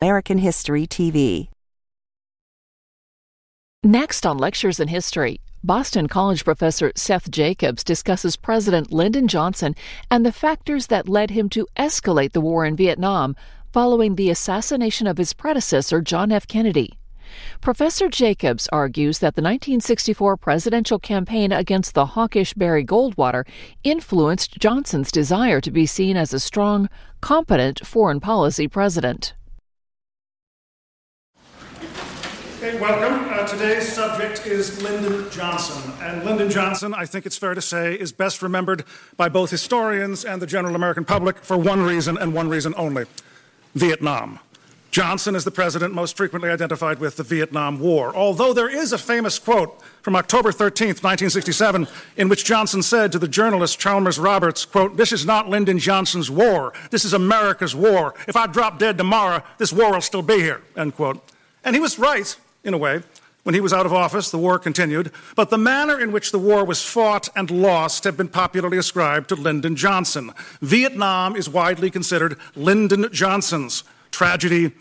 American History TV. Next on Lectures in History, Boston College professor Seth Jacobs discusses President Lyndon Johnson and the factors that led him to escalate the war in Vietnam following the assassination of his predecessor, John F. Kennedy. Professor Jacobs argues that the 1964 presidential campaign against the hawkish Barry Goldwater influenced Johnson's desire to be seen as a strong, competent foreign policy president. Okay, welcome. Uh, today's subject is Lyndon Johnson. And Lyndon Johnson, I think it's fair to say, is best remembered by both historians and the general American public for one reason and one reason only Vietnam. Johnson is the president most frequently identified with the Vietnam War. Although there is a famous quote from October 13, 1967, in which Johnson said to the journalist Chalmers Roberts, quote, This is not Lyndon Johnson's war. This is America's war. If I drop dead tomorrow, this war will still be here, end quote. And he was right, in a way. When he was out of office, the war continued, but the manner in which the war was fought and lost have been popularly ascribed to Lyndon Johnson. Vietnam is widely considered Lyndon Johnson's tragedy,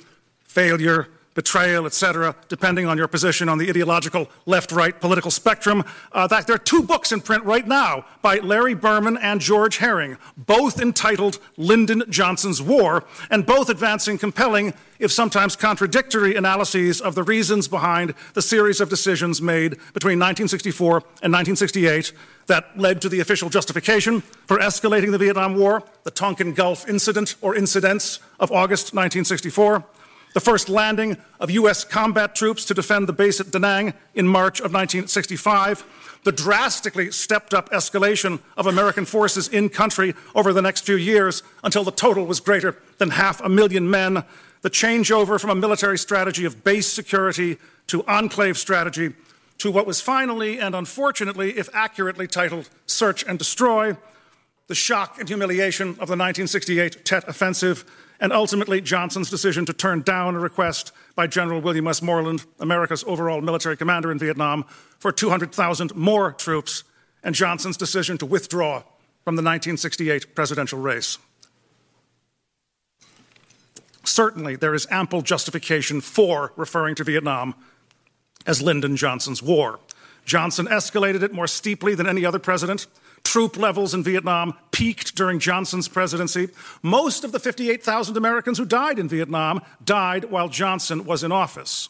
failure, betrayal, etc., depending on your position on the ideological left right political spectrum. Uh, that there are two books in print right now by Larry Berman and George Herring, both entitled Lyndon Johnson's War, and both advancing compelling, if sometimes contradictory, analyses of the reasons behind the series of decisions made between 1964 and 1968 that led to the official justification for escalating the Vietnam War, the Tonkin Gulf incident or incidents of August 1964 the first landing of U.S. combat troops to defend the base at Da Nang in March of 1965, the drastically stepped up escalation of American forces in country over the next few years until the total was greater than half a million men, the changeover from a military strategy of base security to enclave strategy to what was finally and unfortunately, if accurately titled Search and Destroy, the shock and humiliation of the 1968 Tet Offensive and ultimately Johnson's decision to turn down a request by General William Westmoreland, America's overall military commander in Vietnam, for 200,000 more troops, and Johnson's decision to withdraw from the 1968 presidential race. Certainly, there is ample justification for referring to Vietnam as Lyndon Johnson's war. Johnson escalated it more steeply than any other president. Troop levels in Vietnam peaked during Johnson's presidency. Most of the 58,000 Americans who died in Vietnam died while Johnson was in office.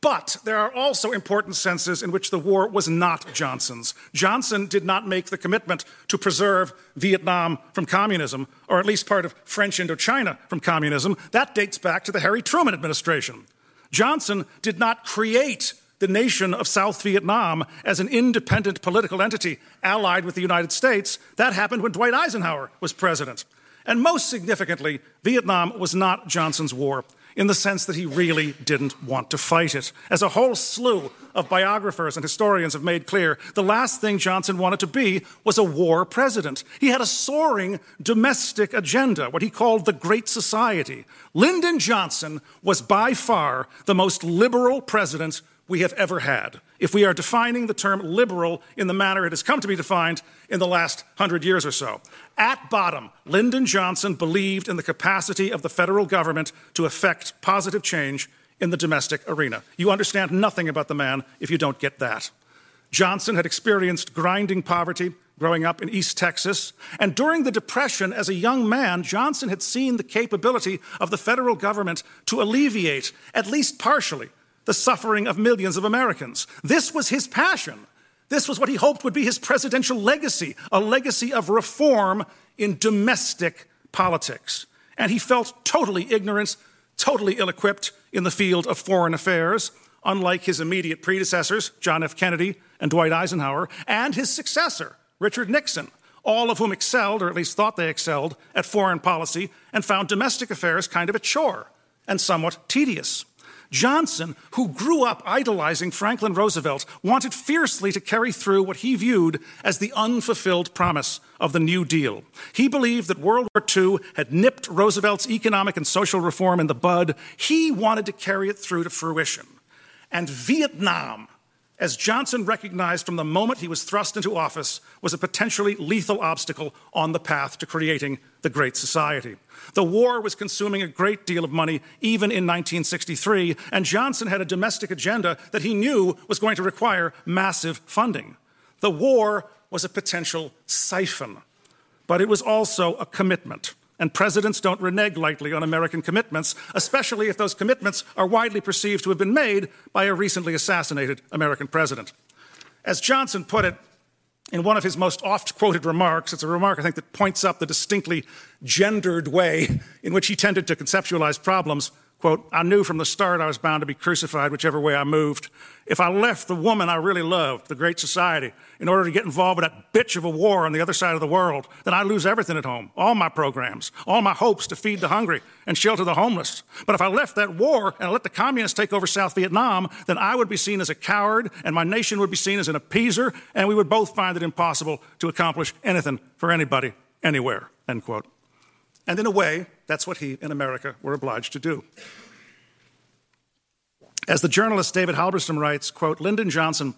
But there are also important senses in which the war was not Johnson's. Johnson did not make the commitment to preserve Vietnam from communism, or at least part of French Indochina from communism. That dates back to the Harry Truman administration. Johnson did not create the nation of South Vietnam as an independent political entity allied with the United States. That happened when Dwight Eisenhower was president. And most significantly, Vietnam was not Johnson's war in the sense that he really didn't want to fight it. As a whole slew of biographers and historians have made clear, the last thing Johnson wanted to be was a war president. He had a soaring domestic agenda, what he called the Great Society. Lyndon Johnson was by far the most liberal president we have ever had. If we are defining the term liberal in the manner it has come to be defined in the last hundred years or so. At bottom, Lyndon Johnson believed in the capacity of the federal government to effect positive change in the domestic arena. You understand nothing about the man if you don't get that. Johnson had experienced grinding poverty growing up in East Texas. And during the Depression, as a young man, Johnson had seen the capability of the federal government to alleviate, at least partially, the suffering of millions of Americans. This was his passion. This was what he hoped would be his presidential legacy, a legacy of reform in domestic politics. And he felt totally ignorant, totally ill equipped in the field of foreign affairs, unlike his immediate predecessors, John F. Kennedy and Dwight Eisenhower, and his successor, Richard Nixon, all of whom excelled, or at least thought they excelled, at foreign policy and found domestic affairs kind of a chore and somewhat tedious. Johnson, who grew up idolizing Franklin Roosevelt, wanted fiercely to carry through what he viewed as the unfulfilled promise of the New Deal. He believed that World War II had nipped Roosevelt's economic and social reform in the bud. He wanted to carry it through to fruition. And Vietnam as Johnson recognized from the moment he was thrust into office, was a potentially lethal obstacle on the path to creating the Great Society. The war was consuming a great deal of money, even in 1963, and Johnson had a domestic agenda that he knew was going to require massive funding. The war was a potential siphon, but it was also a commitment. And presidents don't renege lightly on American commitments, especially if those commitments are widely perceived to have been made by a recently assassinated American president. As Johnson put it in one of his most oft quoted remarks, it's a remark I think that points up the distinctly gendered way in which he tended to conceptualize problems. Quote, I knew from the start I was bound to be crucified whichever way I moved. If I left the woman I really loved, the Great Society, in order to get involved with that bitch of a war on the other side of the world, then I lose everything at home, all my programs, all my hopes to feed the hungry and shelter the homeless. But if I left that war and I let the communists take over South Vietnam, then I would be seen as a coward and my nation would be seen as an appeaser, and we would both find it impossible to accomplish anything for anybody, anywhere, end quote. And in a way, that's what he and America were obliged to do. As the journalist David Halberstam writes, quote, Lyndon Johnson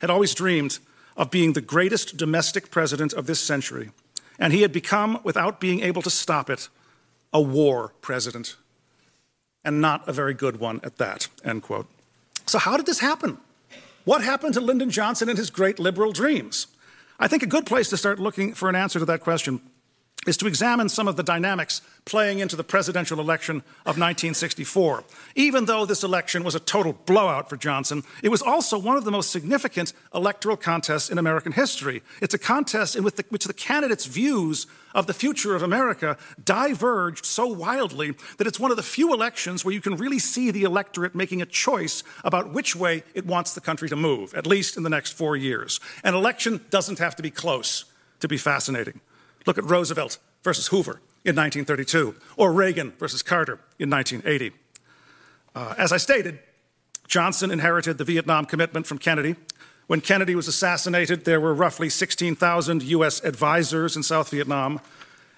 had always dreamed of being the greatest domestic president of this century, and he had become, without being able to stop it, a war president, and not a very good one at that, end quote. So, how did this happen? What happened to Lyndon Johnson and his great liberal dreams? I think a good place to start looking for an answer to that question is to examine some of the dynamics playing into the presidential election of 1964. Even though this election was a total blowout for Johnson, it was also one of the most significant electoral contests in American history. It's a contest in which the, candidates' views of the future of America diverged so wildly that it's one of the few elections where you can really see the electorate making a choice about which way it wants the country to move, at least in the next four years. An election doesn't have to be close to be fascinating. Look at Roosevelt versus Hoover in 1932, or Reagan versus Carter in 1980. Uh, as I stated, Johnson inherited the Vietnam commitment from Kennedy. When Kennedy was assassinated, there were roughly 16,000 U.S. advisors in South Vietnam,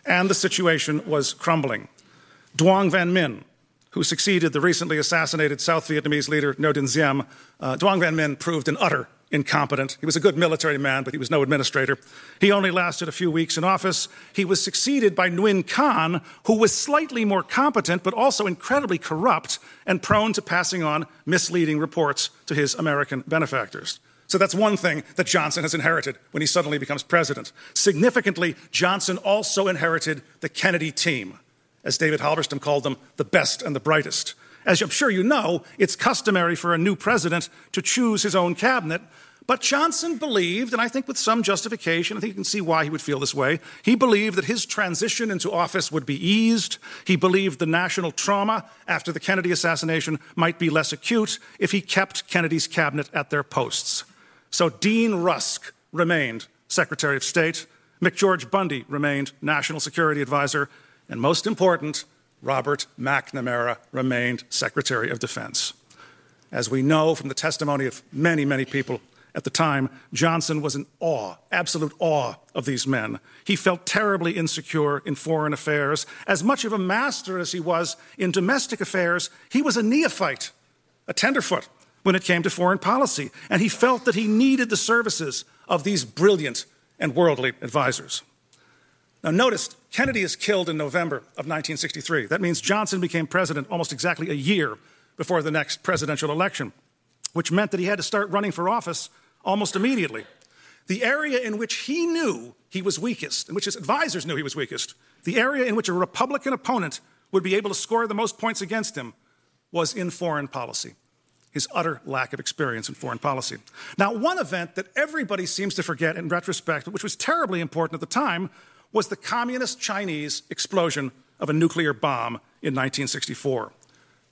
and the situation was crumbling. Duong Van Minh, who succeeded the recently assassinated South Vietnamese leader Ngo Dinh Diem, uh, Duong Van Minh proved an utter incompetent. He was a good military man, but he was no administrator. He only lasted a few weeks in office. He was succeeded by Nguyen Khanh, who was slightly more competent, but also incredibly corrupt and prone to passing on misleading reports to his American benefactors. So that's one thing that Johnson has inherited when he suddenly becomes president. Significantly, Johnson also inherited the Kennedy team. As David Halberstam called them, the best and the brightest. As I'm sure you know, it's customary for a new president to choose his own cabinet. But Johnson believed, and I think with some justification, I think you can see why he would feel this way. He believed that his transition into office would be eased. He believed the national trauma after the Kennedy assassination might be less acute if he kept Kennedy's cabinet at their posts. So Dean Rusk remained Secretary of State, McGeorge Bundy remained National Security Advisor, and most important, Robert McNamara remained Secretary of Defense. As we know from the testimony of many, many people at the time, Johnson was in awe, absolute awe of these men. He felt terribly insecure in foreign affairs. As much of a master as he was in domestic affairs, he was a neophyte, a tenderfoot when it came to foreign policy. And he felt that he needed the services of these brilliant and worldly advisors. Now, notice Kennedy is killed in November of 1963. That means Johnson became president almost exactly a year before the next presidential election, which meant that he had to start running for office almost immediately. The area in which he knew he was weakest, in which his advisors knew he was weakest, the area in which a Republican opponent would be able to score the most points against him was in foreign policy his utter lack of experience in foreign policy. Now, one event that everybody seems to forget in retrospect, which was terribly important at the time, was the communist Chinese explosion of a nuclear bomb in 1964.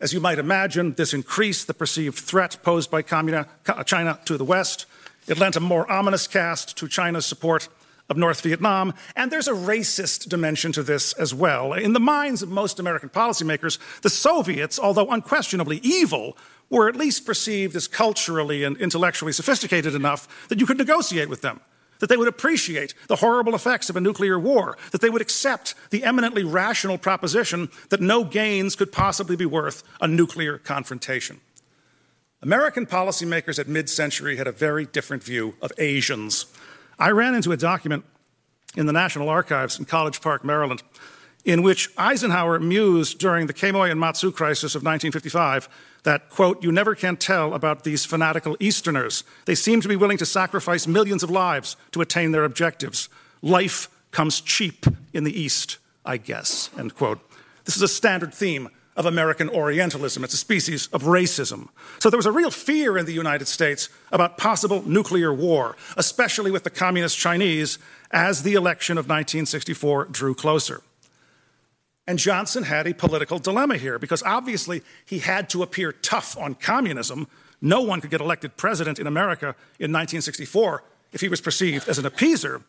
As you might imagine, this increased the perceived threat posed by China to the West. It lent a more ominous cast to China's support of North Vietnam, and there's a racist dimension to this as well. In the minds of most American policymakers, the Soviets, although unquestionably evil, were at least perceived as culturally and intellectually sophisticated enough that you could negotiate with them that they would appreciate the horrible effects of a nuclear war, that they would accept the eminently rational proposition that no gains could possibly be worth a nuclear confrontation. American policymakers at mid century had a very different view of Asians. I ran into a document in the National Archives in College Park, Maryland, in which Eisenhower mused during the Quemoy and Matsu crisis of 1955 that, quote, you never can tell about these fanatical Easterners. They seem to be willing to sacrifice millions of lives to attain their objectives. Life comes cheap in the East, I guess, end quote. This is a standard theme of American Orientalism. It's a species of racism. So there was a real fear in the United States about possible nuclear war, especially with the communist Chinese, as the election of 1964 drew closer. And Johnson had a political dilemma here because obviously he had to appear tough on communism. No one could get elected president in America in 1964 if he was perceived as an appeaser.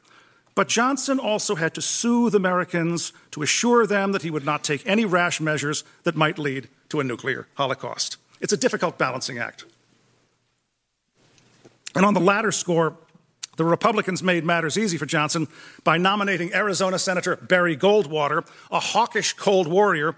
But Johnson also had to soothe Americans to assure them that he would not take any rash measures that might lead to a nuclear holocaust. It's a difficult balancing act. And on the latter score, the Republicans made matters easy for Johnson by nominating Arizona Senator Barry Goldwater, a hawkish cold warrior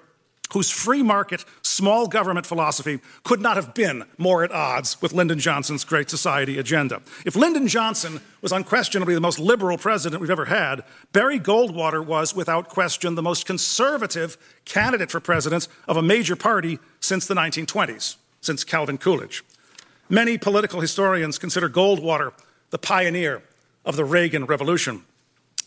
whose free market, small government philosophy could not have been more at odds with Lyndon Johnson's Great Society agenda. If Lyndon Johnson was unquestionably the most liberal president we've ever had, Barry Goldwater was, without question, the most conservative candidate for president of a major party since the 1920s, since Calvin Coolidge. Many political historians consider Goldwater the pioneer of the Reagan Revolution.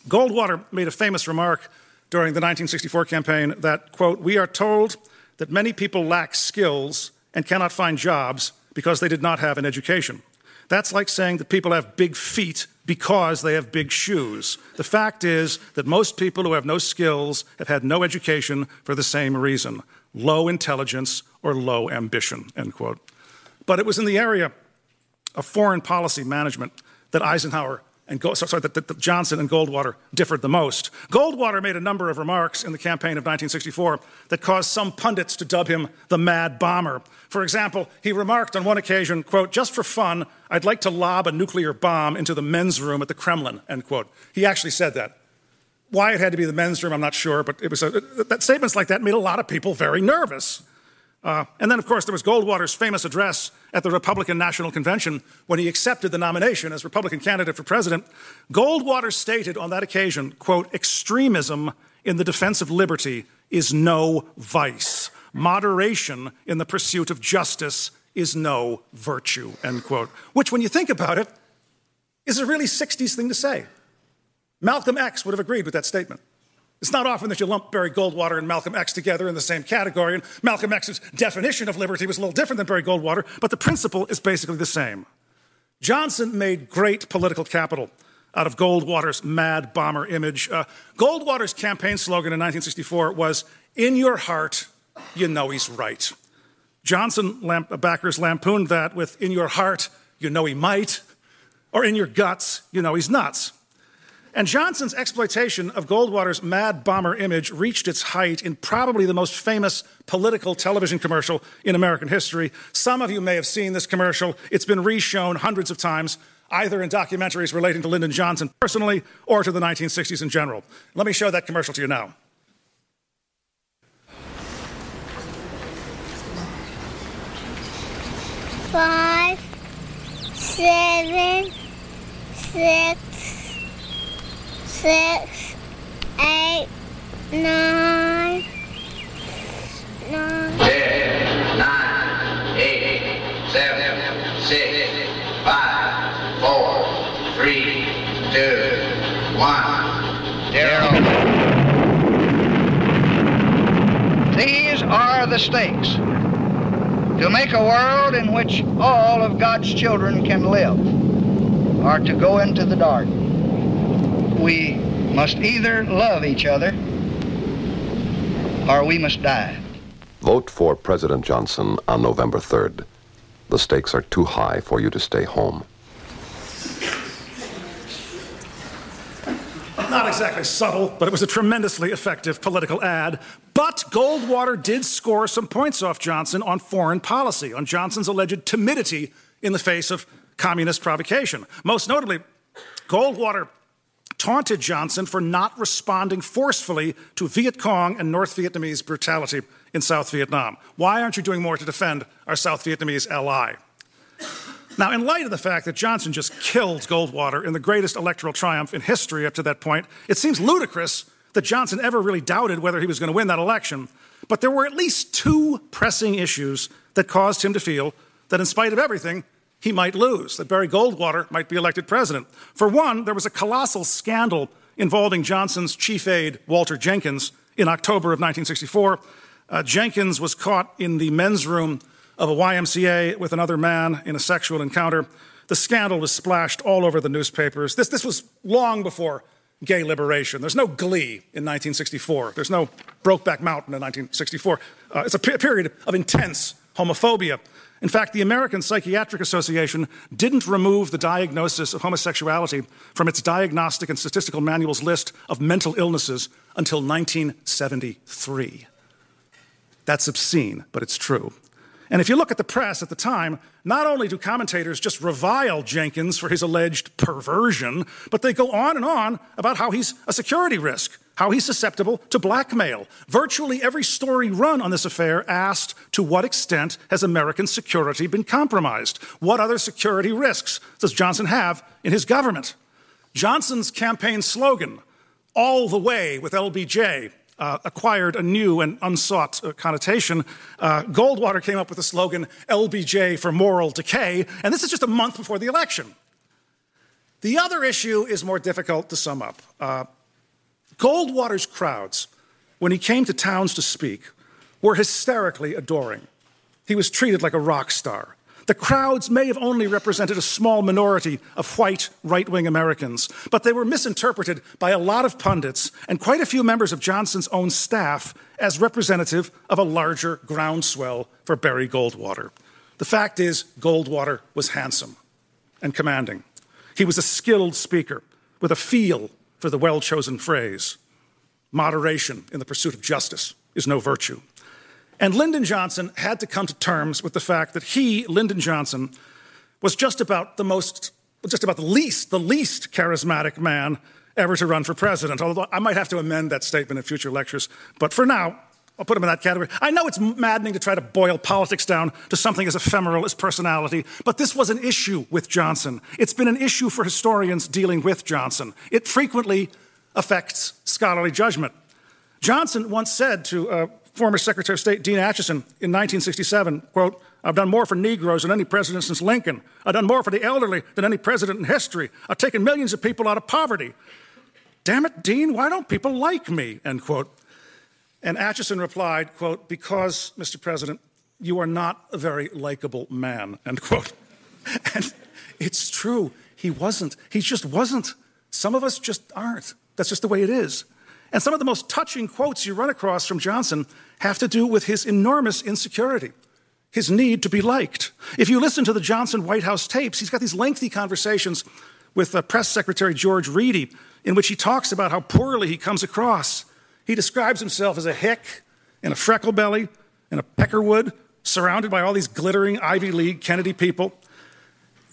Goldwater made a famous remark during the 1964 campaign that, quote, we are told that many people lack skills and cannot find jobs because they did not have an education. That's like saying that people have big feet because they have big shoes. The fact is that most people who have no skills have had no education for the same reason low intelligence or low ambition, end quote. But it was in the area of foreign policy management that Eisenhower and sorry, that, that, that, Johnson and Goldwater differed the most. Goldwater made a number of remarks in the campaign of 1964 that caused some pundits to dub him the Mad Bomber. For example, he remarked on one occasion, "quote Just for fun, I'd like to lob a nuclear bomb into the men's room at the Kremlin." End quote. He actually said that. Why it had to be the men's room, I'm not sure, but it was a, that statements like that made a lot of people very nervous. Uh, and then, of course, there was Goldwater's famous address at the Republican National Convention when he accepted the nomination as Republican candidate for president. Goldwater stated on that occasion, quote, extremism in the defense of liberty is no vice. Moderation in the pursuit of justice is no virtue, end quote. Which, when you think about it, is a really 60s thing to say. Malcolm X would have agreed with that statement. It's not often that you lump Barry Goldwater and Malcolm X together in the same category, and Malcolm X's definition of liberty was a little different than Barry Goldwater, but the principle is basically the same. Johnson made great political capital out of Goldwater's mad bomber image. Uh, Goldwater's campaign slogan in 1964 was, In your heart, you know he's right. Johnson lamp- backers lampooned that with, In your heart, you know he might, or In your guts, you know he's nuts. And Johnson's exploitation of Goldwater's mad bomber image reached its height in probably the most famous political television commercial in American history. Some of you may have seen this commercial. It's been reshown hundreds of times, either in documentaries relating to Lyndon Johnson personally or to the 1960s in general. Let me show that commercial to you now. Five, seven, six, six, eight, nine, nine. Ten, nine, eight, seven, six, five, four, three, two, one, zero. These are the stakes to make a world in which all of God's children can live, or to go into the dark we must either love each other or we must die. Vote for President Johnson on November 3rd. The stakes are too high for you to stay home. Not exactly subtle, but it was a tremendously effective political ad. But Goldwater did score some points off Johnson on foreign policy, on Johnson's alleged timidity in the face of communist provocation. Most notably, Goldwater taunted Johnson for not responding forcefully to Viet Cong and North Vietnamese brutality in South Vietnam. Why aren't you doing more to defend our South Vietnamese ally? Now, in light of the fact that Johnson just killed Goldwater in the greatest electoral triumph in history up to that point, it seems ludicrous that Johnson ever really doubted whether he was going to win that election. But there were at least two pressing issues that caused him to feel that, in spite of everything, he might lose, that Barry Goldwater might be elected president. For one, there was a colossal scandal involving Johnson's chief aide, Walter Jenkins, in October of 1964. Uh, Jenkins was caught in the men's room of a YMCA with another man in a sexual encounter. The scandal was splashed all over the newspapers. This, this was long before gay liberation. There's no glee in 1964. There's no Brokeback Mountain in 1964. Uh, it's a pe- period of intense homophobia. In fact, the American Psychiatric Association didn't remove the diagnosis of homosexuality from its diagnostic and statistical manual's list of mental illnesses until 1973. That's obscene, but it's true. And if you look at the press at the time, not only do commentators just revile Jenkins for his alleged perversion, but they go on and on about how he's a security risk, how he's susceptible to blackmail. Virtually every story run on this affair asked to what extent has American security been compromised? What other security risks does Johnson have in his government? Johnson's campaign slogan, all the way with LBJ, uh, acquired a new and unsought uh, connotation. Uh, Goldwater came up with the slogan LBJ for moral decay, and this is just a month before the election. The other issue is more difficult to sum up. Uh, Goldwater's crowds, when he came to towns to speak, were hysterically adoring. He was treated like a rock star. The crowds may have only represented a small minority of white right wing Americans, but they were misinterpreted by a lot of pundits and quite a few members of Johnson's own staff as representative of a larger groundswell for Barry Goldwater. The fact is, Goldwater was handsome and commanding. He was a skilled speaker with a feel for the well chosen phrase moderation in the pursuit of justice is no virtue. And Lyndon Johnson had to come to terms with the fact that he, Lyndon Johnson, was just about the most, just about the least, the least charismatic man ever to run for president. Although I might have to amend that statement in future lectures. But for now, I'll put him in that category. I know it's maddening to try to boil politics down to something as ephemeral as personality, but this was an issue with Johnson. It's been an issue for historians dealing with Johnson. It frequently affects scholarly judgment. Johnson once said to uh, former Secretary of State Dean Acheson in 1967, quote, I've done more for Negroes than any president since Lincoln. I've done more for the elderly than any president in history. I've taken millions of people out of poverty. Damn it, Dean, why don't people like me? End quote. And Acheson replied, quote, because, Mr. President, you are not a very likable man, end quote. And it's true. He wasn't. He just wasn't. Some of us just aren't. That's just the way it is. And some of the most touching quotes you run across from Johnson have to do with his enormous insecurity, his need to be liked. If you listen to the Johnson White House tapes, he's got these lengthy conversations with uh, Press Secretary George Reedy in which he talks about how poorly he comes across. He describes himself as a hick and a freckle belly and a peckerwood surrounded by all these glittering Ivy League Kennedy people.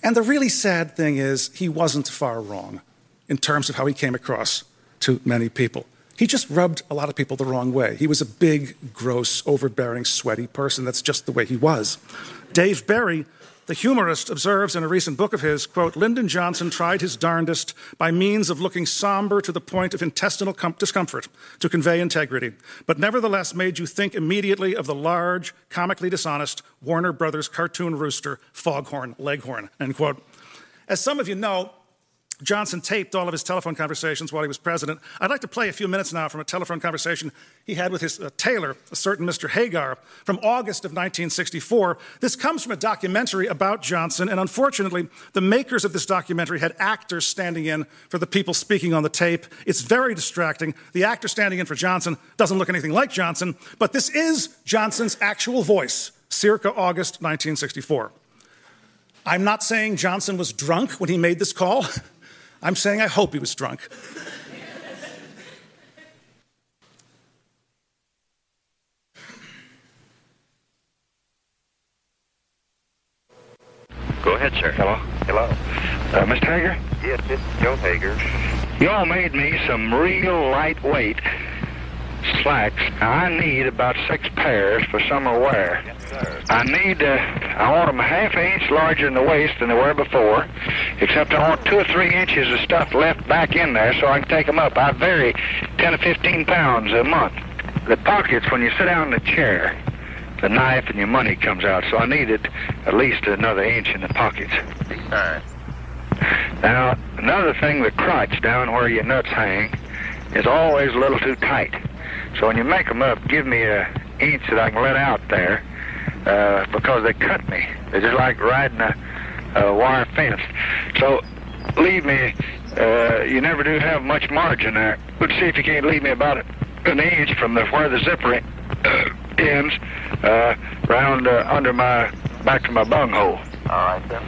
And the really sad thing is, he wasn't far wrong in terms of how he came across to many people. He just rubbed a lot of people the wrong way. He was a big, gross, overbearing, sweaty person. That's just the way he was. Dave Barry, the humorist, observes in a recent book of his, quote, Lyndon Johnson tried his darndest by means of looking somber to the point of intestinal com- discomfort to convey integrity, but nevertheless made you think immediately of the large, comically dishonest Warner Brothers cartoon rooster, Foghorn Leghorn, end quote. As some of you know, Johnson taped all of his telephone conversations while he was president. I'd like to play a few minutes now from a telephone conversation he had with his uh, tailor, a certain Mr. Haggar, from August of 1964. This comes from a documentary about Johnson, and unfortunately, the makers of this documentary had actors standing in for the people speaking on the tape. It's very distracting. The actor standing in for Johnson doesn't look anything like Johnson, but this is Johnson's actual voice, circa August 1964. I'm not saying Johnson was drunk when he made this call. I'm saying I hope he was drunk. Go ahead, sir. Hello? Hello. Uh, Mr. Haggar? Yes, this is Joe Haggar. You all made me some real lightweight slacks I need about six pairs for summer wear. I need, uh, I want them a half an inch larger in the waist than they were before, except I want two or three inches of stuff left back in there so I can take them up. I vary 10 to 15 pounds a month. The pockets, when you sit down in the chair, the knife and your money comes out, so I needed at least another inch in the pockets. All right. Now, another thing, the crotch down where your nuts hang is always a little too tight. So when you make them up, give me a inch that I can let out there uh, because they cut me. They're just like riding a, a wire fence. So leave me. Uh, you never do have much margin there. But see if you can't leave me about an inch from the, where the zipper uh, ends, uh, round uh, under my back to my bunghole. All right, then.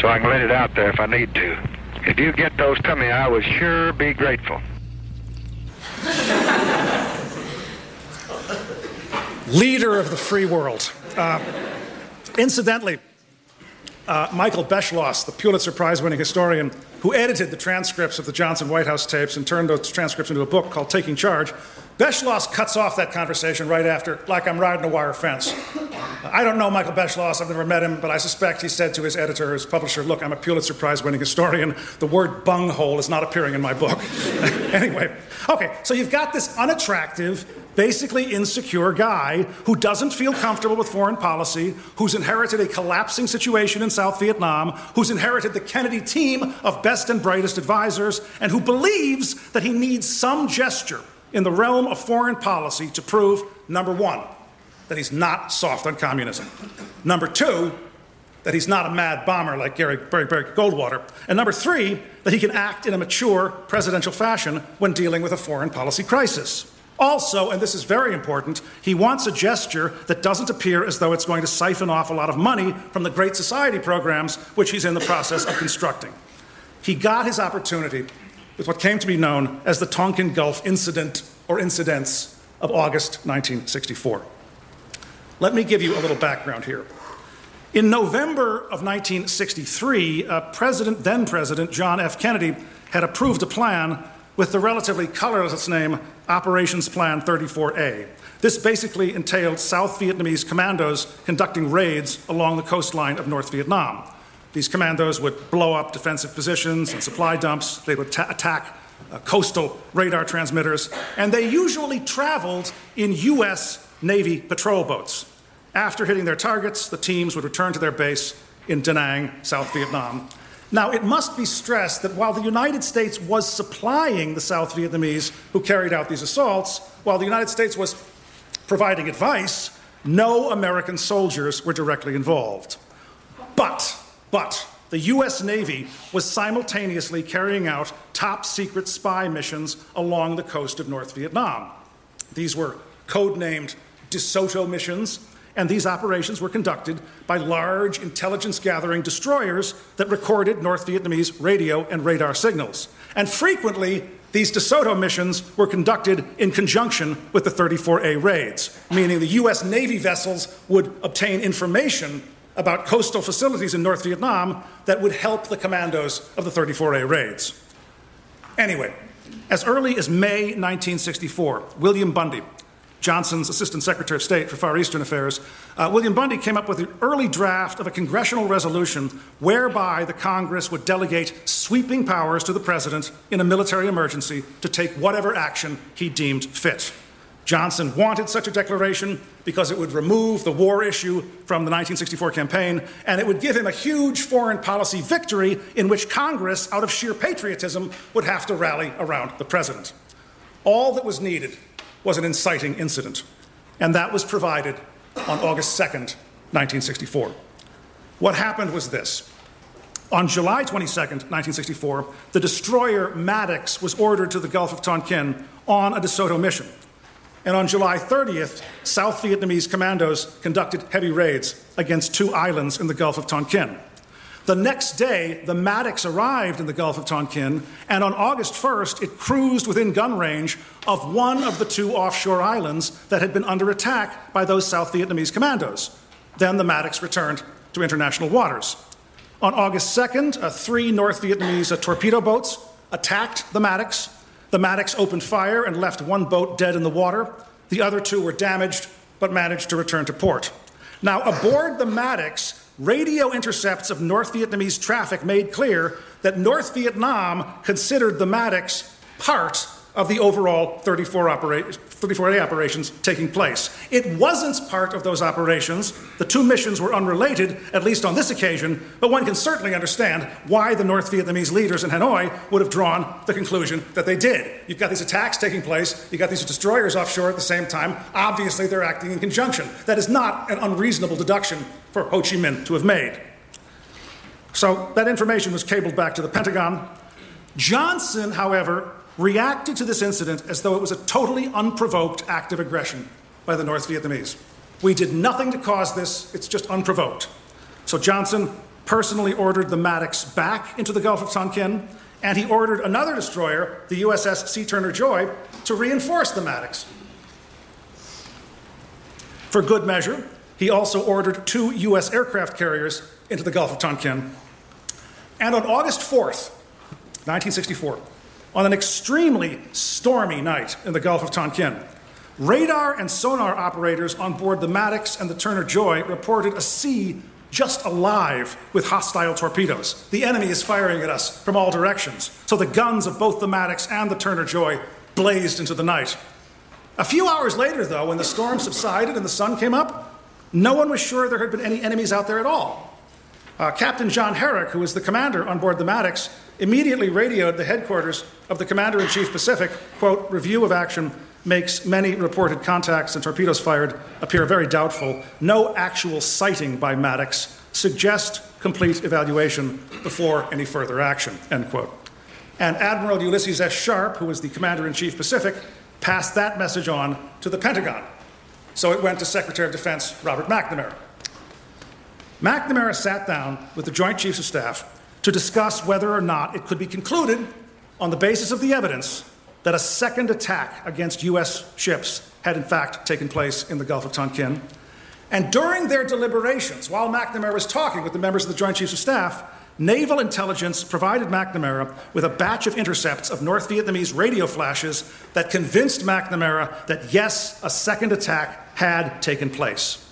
So I can let it out there if I need to. If you get those to me, I would sure be grateful. leader of the free world. Uh, incidentally, uh, Michael Beschloss, the Pulitzer Prize winning historian who edited the transcripts of the Johnson White House tapes and turned those transcripts into a book called Taking Charge, Beschloss cuts off that conversation right after, like I'm riding a wire fence. I don't know Michael Beschloss, I've never met him, but I suspect he said to his editor, his publisher, Look, I'm a Pulitzer Prize winning historian. The word bunghole is not appearing in my book. anyway, okay, so you've got this unattractive, basically insecure guy who doesn't feel comfortable with foreign policy, who's inherited a collapsing situation in South Vietnam, who's inherited the Kennedy team of best and brightest advisors, and who believes that he needs some gesture in the realm of foreign policy to prove number one, that he's not soft on communism, number two, that he's not a mad bomber like Gary, Barry, Goldwater, and number three, that he can act in a mature presidential fashion when dealing with a foreign policy crisis. Also, and this is very important, he wants a gesture that doesn't appear as though it's going to siphon off a lot of money from the Great Society programs, which he's in the process of constructing. He got his opportunity with what came to be known as the Tonkin Gulf Incident or Incidents of August 1964. Let me give you a little background here. In November of 1963, uh, President, then President John F. Kennedy had approved a plan with the relatively colorless name Operations Plan 34A. This basically entailed South Vietnamese commandos conducting raids along the coastline of North Vietnam. These commandos would blow up defensive positions and supply dumps. They would ta- attack uh, coastal radar transmitters, and they usually traveled in U.S. Navy patrol boats. After hitting their targets, the teams would return to their base in Da Nang, South Vietnam. Now, it must be stressed that while the United States was supplying the South Vietnamese who carried out these assaults, while the United States was providing advice, no American soldiers were directly involved. But, but, the US Navy was simultaneously carrying out top secret spy missions along the coast of North Vietnam. These were codenamed DeSoto missions, and these operations were conducted by large intelligence gathering destroyers that recorded North Vietnamese radio and radar signals. And frequently, these DeSoto missions were conducted in conjunction with the 34A raids, meaning the U.S. Navy vessels would obtain information about coastal facilities in North Vietnam that would help the commandos of the 34A raids. Anyway, as early as May 1964, William Bundy, Johnson's Assistant Secretary of State for Far Eastern Affairs, uh, William Bundy came up with an early draft of a congressional resolution whereby the Congress would delegate sweeping powers to the President in a military emergency to take whatever action he deemed fit. Johnson wanted such a declaration because it would remove the war issue from the 1964 campaign, and it would give him a huge foreign policy victory in which Congress, out of sheer patriotism, would have to rally around the president. All that was needed was an inciting incident, and that was provided on August 2nd, 1964. What happened was this. On July 22nd, 1964, the destroyer Maddox was ordered to the Gulf of Tonkin on a DeSoto mission. And on July 30th, South Vietnamese commandos conducted heavy raids against two islands in the Gulf of Tonkin. The next day, the Maddox arrived in the Gulf of Tonkin, and on August 1st, it cruised within gun range of one of the two offshore islands that had been under attack by those South Vietnamese commandos. Then the Maddox returned to international waters. On August 2nd, uh, three North Vietnamese uh, torpedo boats attacked the Maddox the Maddox opened fire and left one boat dead in the water. The other two were damaged but managed to return to port. Now, aboard the Maddox, radio intercepts of North Vietnamese traffic made clear that North Vietnam considered the Maddox part of the overall 34 opera- 34A operations taking place. It wasn't part of those operations. The two missions were unrelated, at least on this occasion, but one can certainly understand why the North Vietnamese leaders in Hanoi would have drawn the conclusion that they did. You've got these attacks taking place, you've got these destroyers offshore at the same time. Obviously, they're acting in conjunction. That is not an unreasonable deduction for Ho Chi Minh to have made. So that information was cabled back to the Pentagon. Johnson, however, reacted to this incident as though it was a totally unprovoked act of aggression by the North Vietnamese. We did nothing to cause this, it's just unprovoked. So Johnson personally ordered the Maddox back into the Gulf of Tonkin, and he ordered another destroyer, the USS C. Turner Joy, to reinforce the Maddox. For good measure, he also ordered two U.S. aircraft carriers into the Gulf of Tonkin. And on August 4th, 1964, on an extremely stormy night in the Gulf of Tonkin, radar and sonar operators on board the Maddox and the Turner Joy reported a sea just alive with hostile torpedoes. The enemy is firing at us from all directions. So the guns of both the Maddox and the Turner Joy blazed into the night. A few hours later, though, when the storm subsided and the sun came up, no one was sure there had been any enemies out there at all. Uh, Captain John Herrick, who was the commander on board the Maddox, immediately radioed the headquarters of the Commander in Chief Pacific, quote, review of action makes many reported contacts and torpedoes fired appear very doubtful. No actual sighting by Maddox. Suggest complete evaluation before any further action, end quote. And Admiral Ulysses S. Sharp, who was the Commander in Chief Pacific, passed that message on to the Pentagon. So it went to Secretary of Defense Robert McNamara. McNamara sat down with the Joint Chiefs of Staff to discuss whether or not it could be concluded on the basis of the evidence that a second attack against U.S. ships had in fact taken place in the Gulf of Tonkin. And during their deliberations, while McNamara was talking with the members of the Joint Chiefs of Staff, naval intelligence provided McNamara with a batch of intercepts of North Vietnamese radio flashes that convinced McNamara that yes, a second attack had taken place.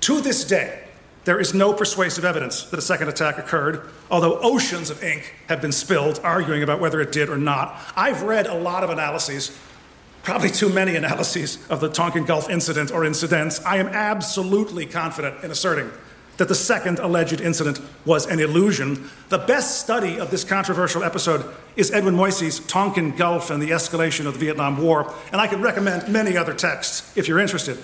To this day, there is no persuasive evidence that a second attack occurred, although oceans of ink have been spilled arguing about whether it did or not. I've read a lot of analyses, probably too many analyses, of the Tonkin Gulf incident or incidents. I am absolutely confident in asserting that the second alleged incident was an illusion. The best study of this controversial episode is Edwin Moïse's Tonkin Gulf and the Escalation of the Vietnam War, and I can recommend many other texts if you're interested.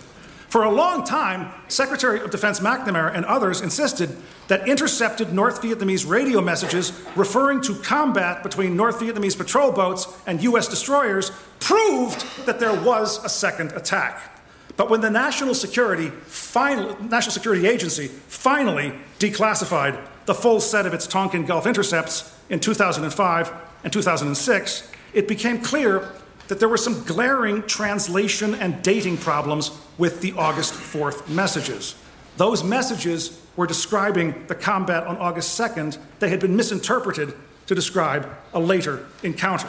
For a long time, Secretary of Defense McNamara and others insisted that intercepted North Vietnamese radio messages referring to combat between North Vietnamese patrol boats and U.S. destroyers proved that there was a second attack. But when the National Security, final, National Security Agency finally declassified the full set of its Tonkin Gulf intercepts in 2005 and 2006, it became clear that there were some glaring translation and dating problems with the August 4th messages. Those messages were describing the combat on August 2nd. They had been misinterpreted to describe a later encounter.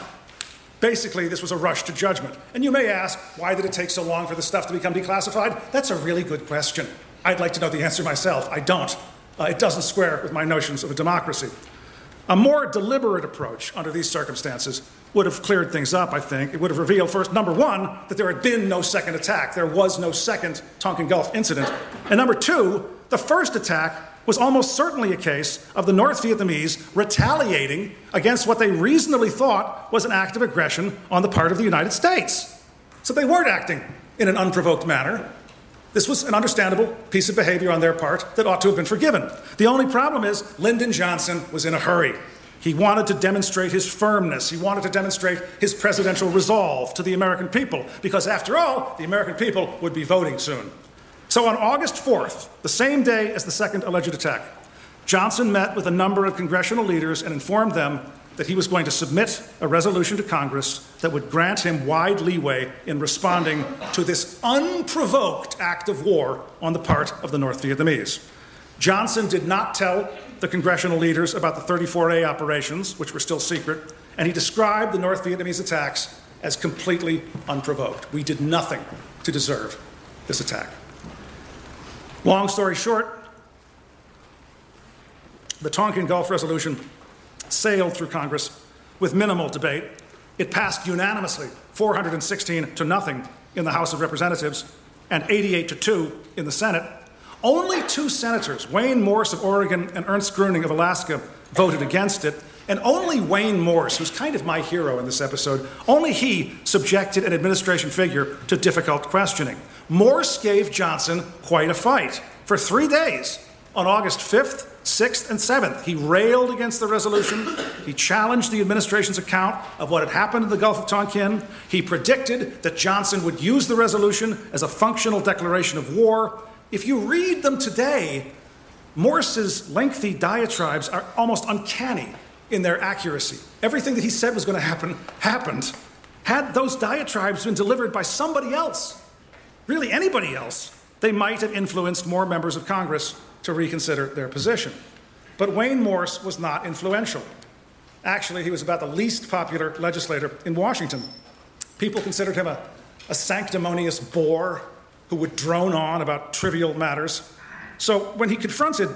Basically, this was a rush to judgment. And you may ask, why did it take so long for the stuff to become declassified? That's a really good question. I'd like to know the answer myself. I don't. Uh, it doesn't square with my notions of a democracy. A more deliberate approach under these circumstances would have cleared things up, I think. It would have revealed, first, number one, that there had been no second attack. There was no second Tonkin Gulf incident. And number two, the first attack was almost certainly a case of the North Vietnamese retaliating against what they reasonably thought was an act of aggression on the part of the United States. So they weren't acting in an unprovoked manner. This was an understandable piece of behavior on their part that ought to have been forgiven. The only problem is Lyndon Johnson was in a hurry. He wanted to demonstrate his firmness. He wanted to demonstrate his presidential resolve to the American people, because after all, the American people would be voting soon. So on August 4th, the same day as the second alleged attack, Johnson met with a number of congressional leaders and informed them that he was going to submit a resolution to Congress that would grant him wide leeway in responding to this unprovoked act of war on the part of the North Vietnamese. Johnson did not tell the congressional leaders about the 34A operations, which were still secret, and he described the North Vietnamese attacks as completely unprovoked. We did nothing to deserve this attack. Long story short, the Tonkin Gulf Resolution sailed through Congress with minimal debate. It passed unanimously, 416 to nothing in the House of Representatives and 88 to 2 in the Senate. Only two senators, Wayne Morse of Oregon and Ernst Gruening of Alaska, voted against it. And only Wayne Morse, who's kind of my hero in this episode, only he subjected an administration figure to difficult questioning. Morse gave Johnson quite a fight. For three days, on August 5th, 6th, and 7th, he railed against the resolution. He challenged the administration's account of what had happened in the Gulf of Tonkin. He predicted that Johnson would use the resolution as a functional declaration of war. If you read them today, Morse's lengthy diatribes are almost uncanny in their accuracy. Everything that he said was going to happen happened. Had those diatribes been delivered by somebody else, really anybody else, they might have influenced more members of Congress to reconsider their position. But Wayne Morse was not influential. Actually, he was about the least popular legislator in Washington. People considered him a, a sanctimonious bore who would drone on about trivial matters. So when he confronted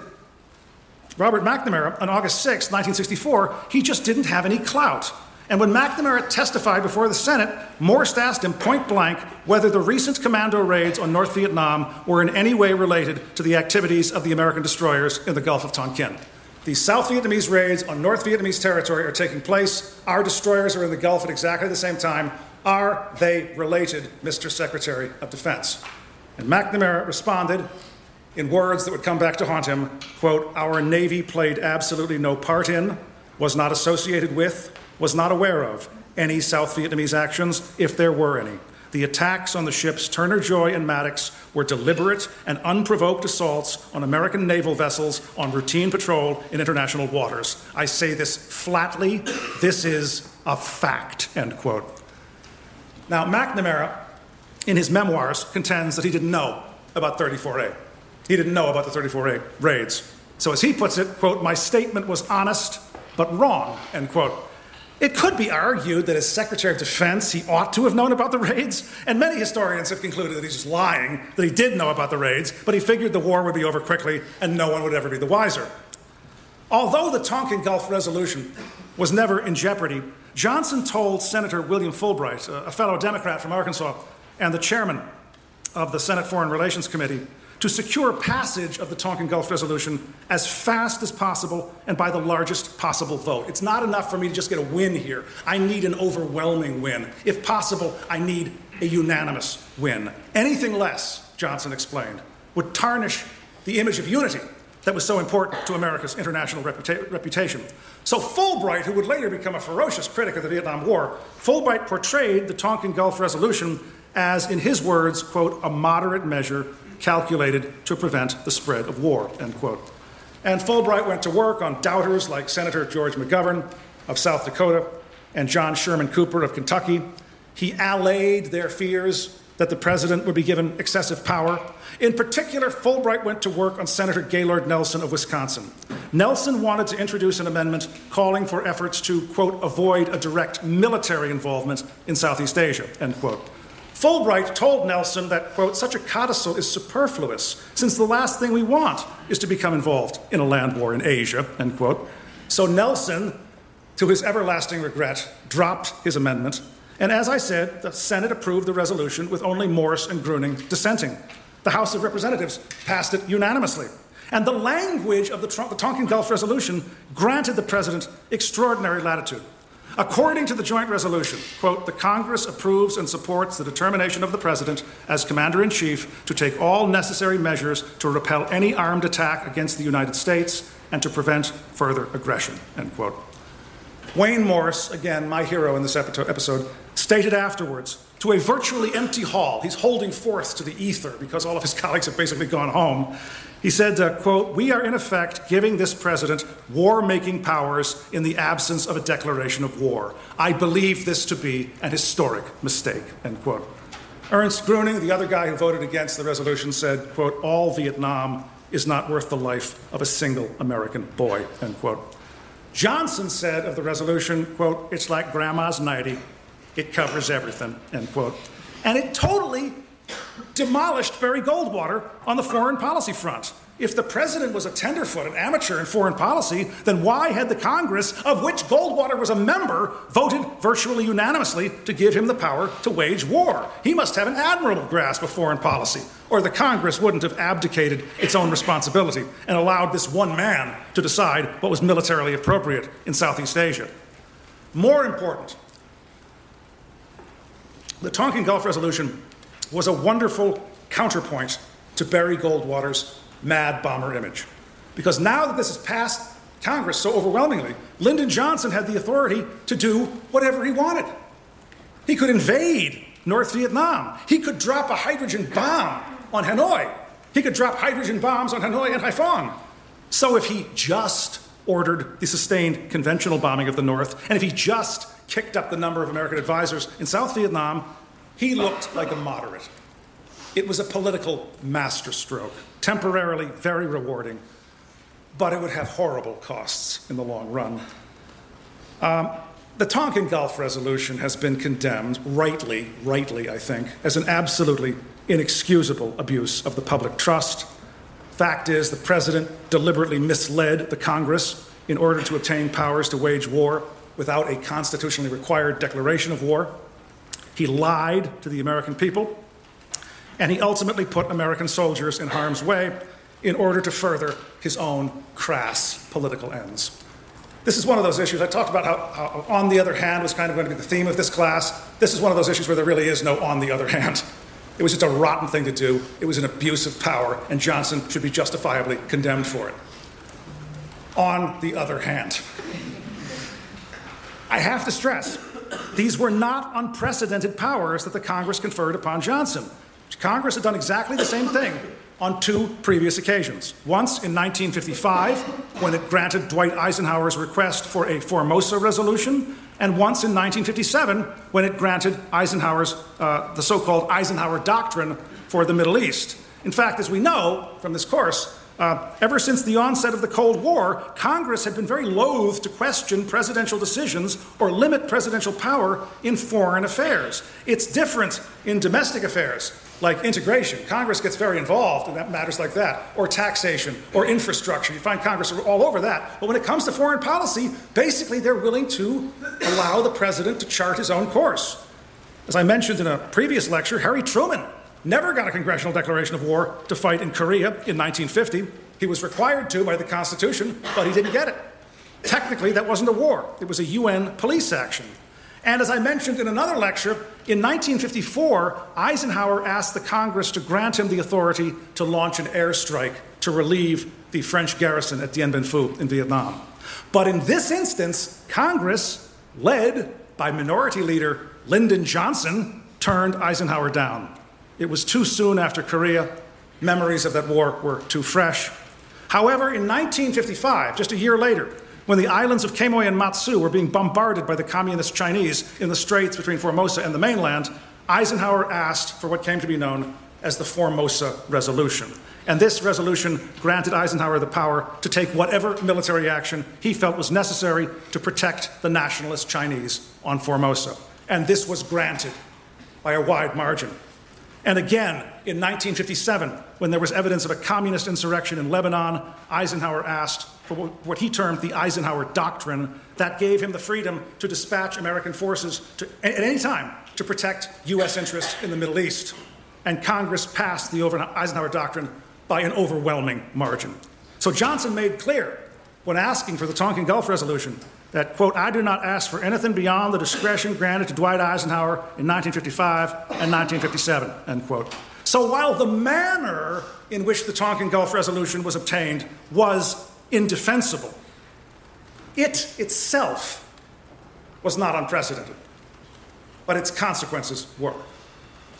Robert McNamara on August 6, 1964, he just didn't have any clout. And when McNamara testified before the Senate, Morse asked him point blank whether the recent commando raids on North Vietnam were in any way related to the activities of the American destroyers in the Gulf of Tonkin. The South Vietnamese raids on North Vietnamese territory are taking place. Our destroyers are in the Gulf at exactly the same time. Are they related, Mr. Secretary of Defense? And McNamara responded in words that would come back to haunt him quote, Our Navy played absolutely no part in, was not associated with, was not aware of any South Vietnamese actions, if there were any. The attacks on the ships Turner Joy and Maddox were deliberate and unprovoked assaults on American naval vessels on routine patrol in international waters. I say this flatly. This is a fact, end quote. Now, McNamara, in his memoirs, contends that he didn't know about 34A. He didn't know about the 34A raids. So, as he puts it, quote, my statement was honest but wrong, end quote. It could be argued that as Secretary of Defense, he ought to have known about the raids, and many historians have concluded that he's just lying, that he did know about the raids, but he figured the war would be over quickly and no one would ever be the wiser. Although the Tonkin Gulf Resolution was never in jeopardy, Johnson told Senator William Fulbright, a fellow Democrat from Arkansas and the chairman of the Senate Foreign Relations Committee, to secure passage of the Tonkin Gulf Resolution as fast as possible and by the largest possible vote. It's not enough for me to just get a win here. I need an overwhelming win. If possible, I need a unanimous win. Anything less, Johnson explained, would tarnish the image of unity that was so important to America's international reputa- reputation. So Fulbright, who would later become a ferocious critic of the Vietnam War, Fulbright portrayed the Tonkin Gulf Resolution as, in his words, quote, a moderate measure calculated to prevent the spread of war, end quote. And Fulbright went to work on doubters like Senator George McGovern of South Dakota and John Sherman Cooper of Kentucky. He allayed their fears that the president would be given excessive power. In particular, Fulbright went to work on Senator Gaylord Nelson of Wisconsin. Nelson wanted to introduce an amendment calling for efforts to, quote, avoid a direct military involvement in Southeast Asia, end quote. Fulbright told Nelson that, quote, such a codicil is superfluous, since the last thing we want is to become involved in a land war in Asia, end quote. So Nelson, to his everlasting regret, dropped his amendment. And as I said, the Senate approved the resolution with only Morse and Gruening dissenting. The House of Representatives passed it unanimously. And the language of the Tonkin Gulf Resolution granted the president extraordinary latitude. According to the joint resolution, quote, the Congress approves and supports the determination of the President as Commander in Chief to take all necessary measures to repel any armed attack against the United States and to prevent further aggression, end quote. Wayne Morse, again, my hero in this episode, stated afterwards to a virtually empty hall, he's holding forth to the ether because all of his colleagues have basically gone home. He said, uh, quote, We are in effect giving this president war making powers in the absence of a declaration of war. I believe this to be an historic mistake, end quote. Ernst Gruening, the other guy who voted against the resolution, said, quote, All Vietnam is not worth the life of a single American boy, end quote. Johnson said of the resolution, quote, It's like grandma's nightie, it covers everything, end quote. And it totally demolished Barry Goldwater on the foreign policy front. If the president was a tenderfoot, an amateur in foreign policy, then why had the Congress, of which Goldwater was a member, voted virtually unanimously to give him the power to wage war? He must have an admirable grasp of foreign policy, or the Congress wouldn't have abdicated its own responsibility and allowed this one man to decide what was militarily appropriate in Southeast Asia. More important, the Tonkin Gulf Resolution was a wonderful counterpoint to Barry Goldwater's mad bomber image. Because now that this has passed Congress so overwhelmingly, Lyndon Johnson had the authority to do whatever he wanted. He could invade North Vietnam. He could drop a hydrogen bomb on Hanoi. He could drop hydrogen bombs on Hanoi and Haiphong. So if he just ordered the sustained conventional bombing of the North, and if he just kicked up the number of American advisors in South Vietnam, he looked like a moderate. It was a political masterstroke, temporarily very rewarding, but it would have horrible costs in the long run. Um, the Tonkin Gulf resolution has been condemned, rightly, rightly, I think, as an absolutely inexcusable abuse of the public trust. Fact is, the president deliberately misled the Congress in order to obtain powers to wage war without a constitutionally required declaration of war. He lied to the American people and he ultimately put American soldiers in harm's way in order to further his own crass political ends. This is one of those issues. I talked about how, how, on the other hand, was kind of going to be the theme of this class. This is one of those issues where there really is no on the other hand. It was just a rotten thing to do. It was an abuse of power, and Johnson should be justifiably condemned for it. On the other hand, I have to stress these were not unprecedented powers that the Congress conferred upon Johnson. Congress had done exactly the same thing on two previous occasions. Once in 1955, when it granted Dwight Eisenhower's request for a Formosa resolution, and once in 1957, when it granted Eisenhower's, uh, the so called Eisenhower Doctrine for the Middle East. In fact, as we know from this course, uh, ever since the onset of the Cold War, Congress had been very loath to question presidential decisions or limit presidential power in foreign affairs. It's different in domestic affairs like integration. Congress gets very involved in matters like that, or taxation, or infrastructure. You find Congress all over that. But when it comes to foreign policy, basically they're willing to allow the president to chart his own course. As I mentioned in a previous lecture, Harry Truman never got a congressional declaration of war to fight in Korea in 1950. He was required to by the Constitution, but he didn't get it. Technically, that wasn't a war, it was a UN police action. And as I mentioned in another lecture, in 1954, Eisenhower asked the Congress to grant him the authority to launch an airstrike to relieve the French garrison at Dien Bien Phu in Vietnam. But in this instance, Congress, led by Minority Leader Lyndon Johnson, turned Eisenhower down. It was too soon after Korea. Memories of that war were too fresh. However, in 1955, just a year later, when the islands of Quemoy and Matsu were being bombarded by the communist Chinese in the straits between Formosa and the mainland, Eisenhower asked for what came to be known as the Formosa Resolution. And this resolution granted Eisenhower the power to take whatever military action he felt was necessary to protect the nationalist Chinese on Formosa. And this was granted by a wide margin. And again, in 1957, when there was evidence of a communist insurrection in Lebanon, Eisenhower asked for what he termed the Eisenhower Doctrine that gave him the freedom to dispatch American forces to, at any time to protect U.S. interests in the Middle East. And Congress passed the Eisenhower Doctrine by an overwhelming margin. So Johnson made clear when asking for the Tonkin Gulf Resolution that, quote, I do not ask for anything beyond the discretion granted to Dwight Eisenhower in 1955 and 1957, end quote. So while the manner in which the Tonkin Gulf Resolution was obtained was indefensible. It itself was not unprecedented, but its consequences were.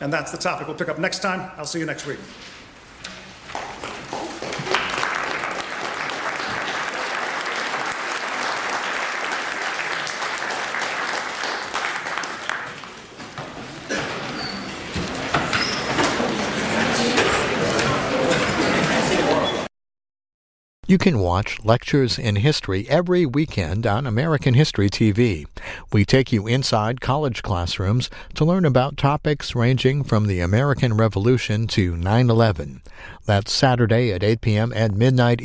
And that's the topic we'll pick up next time. I'll see you next week. You can watch Lectures in History every weekend on American History TV. We take you inside college classrooms to learn about topics ranging from the American Revolution to 9 11. That's Saturday at 8 p.m. and midnight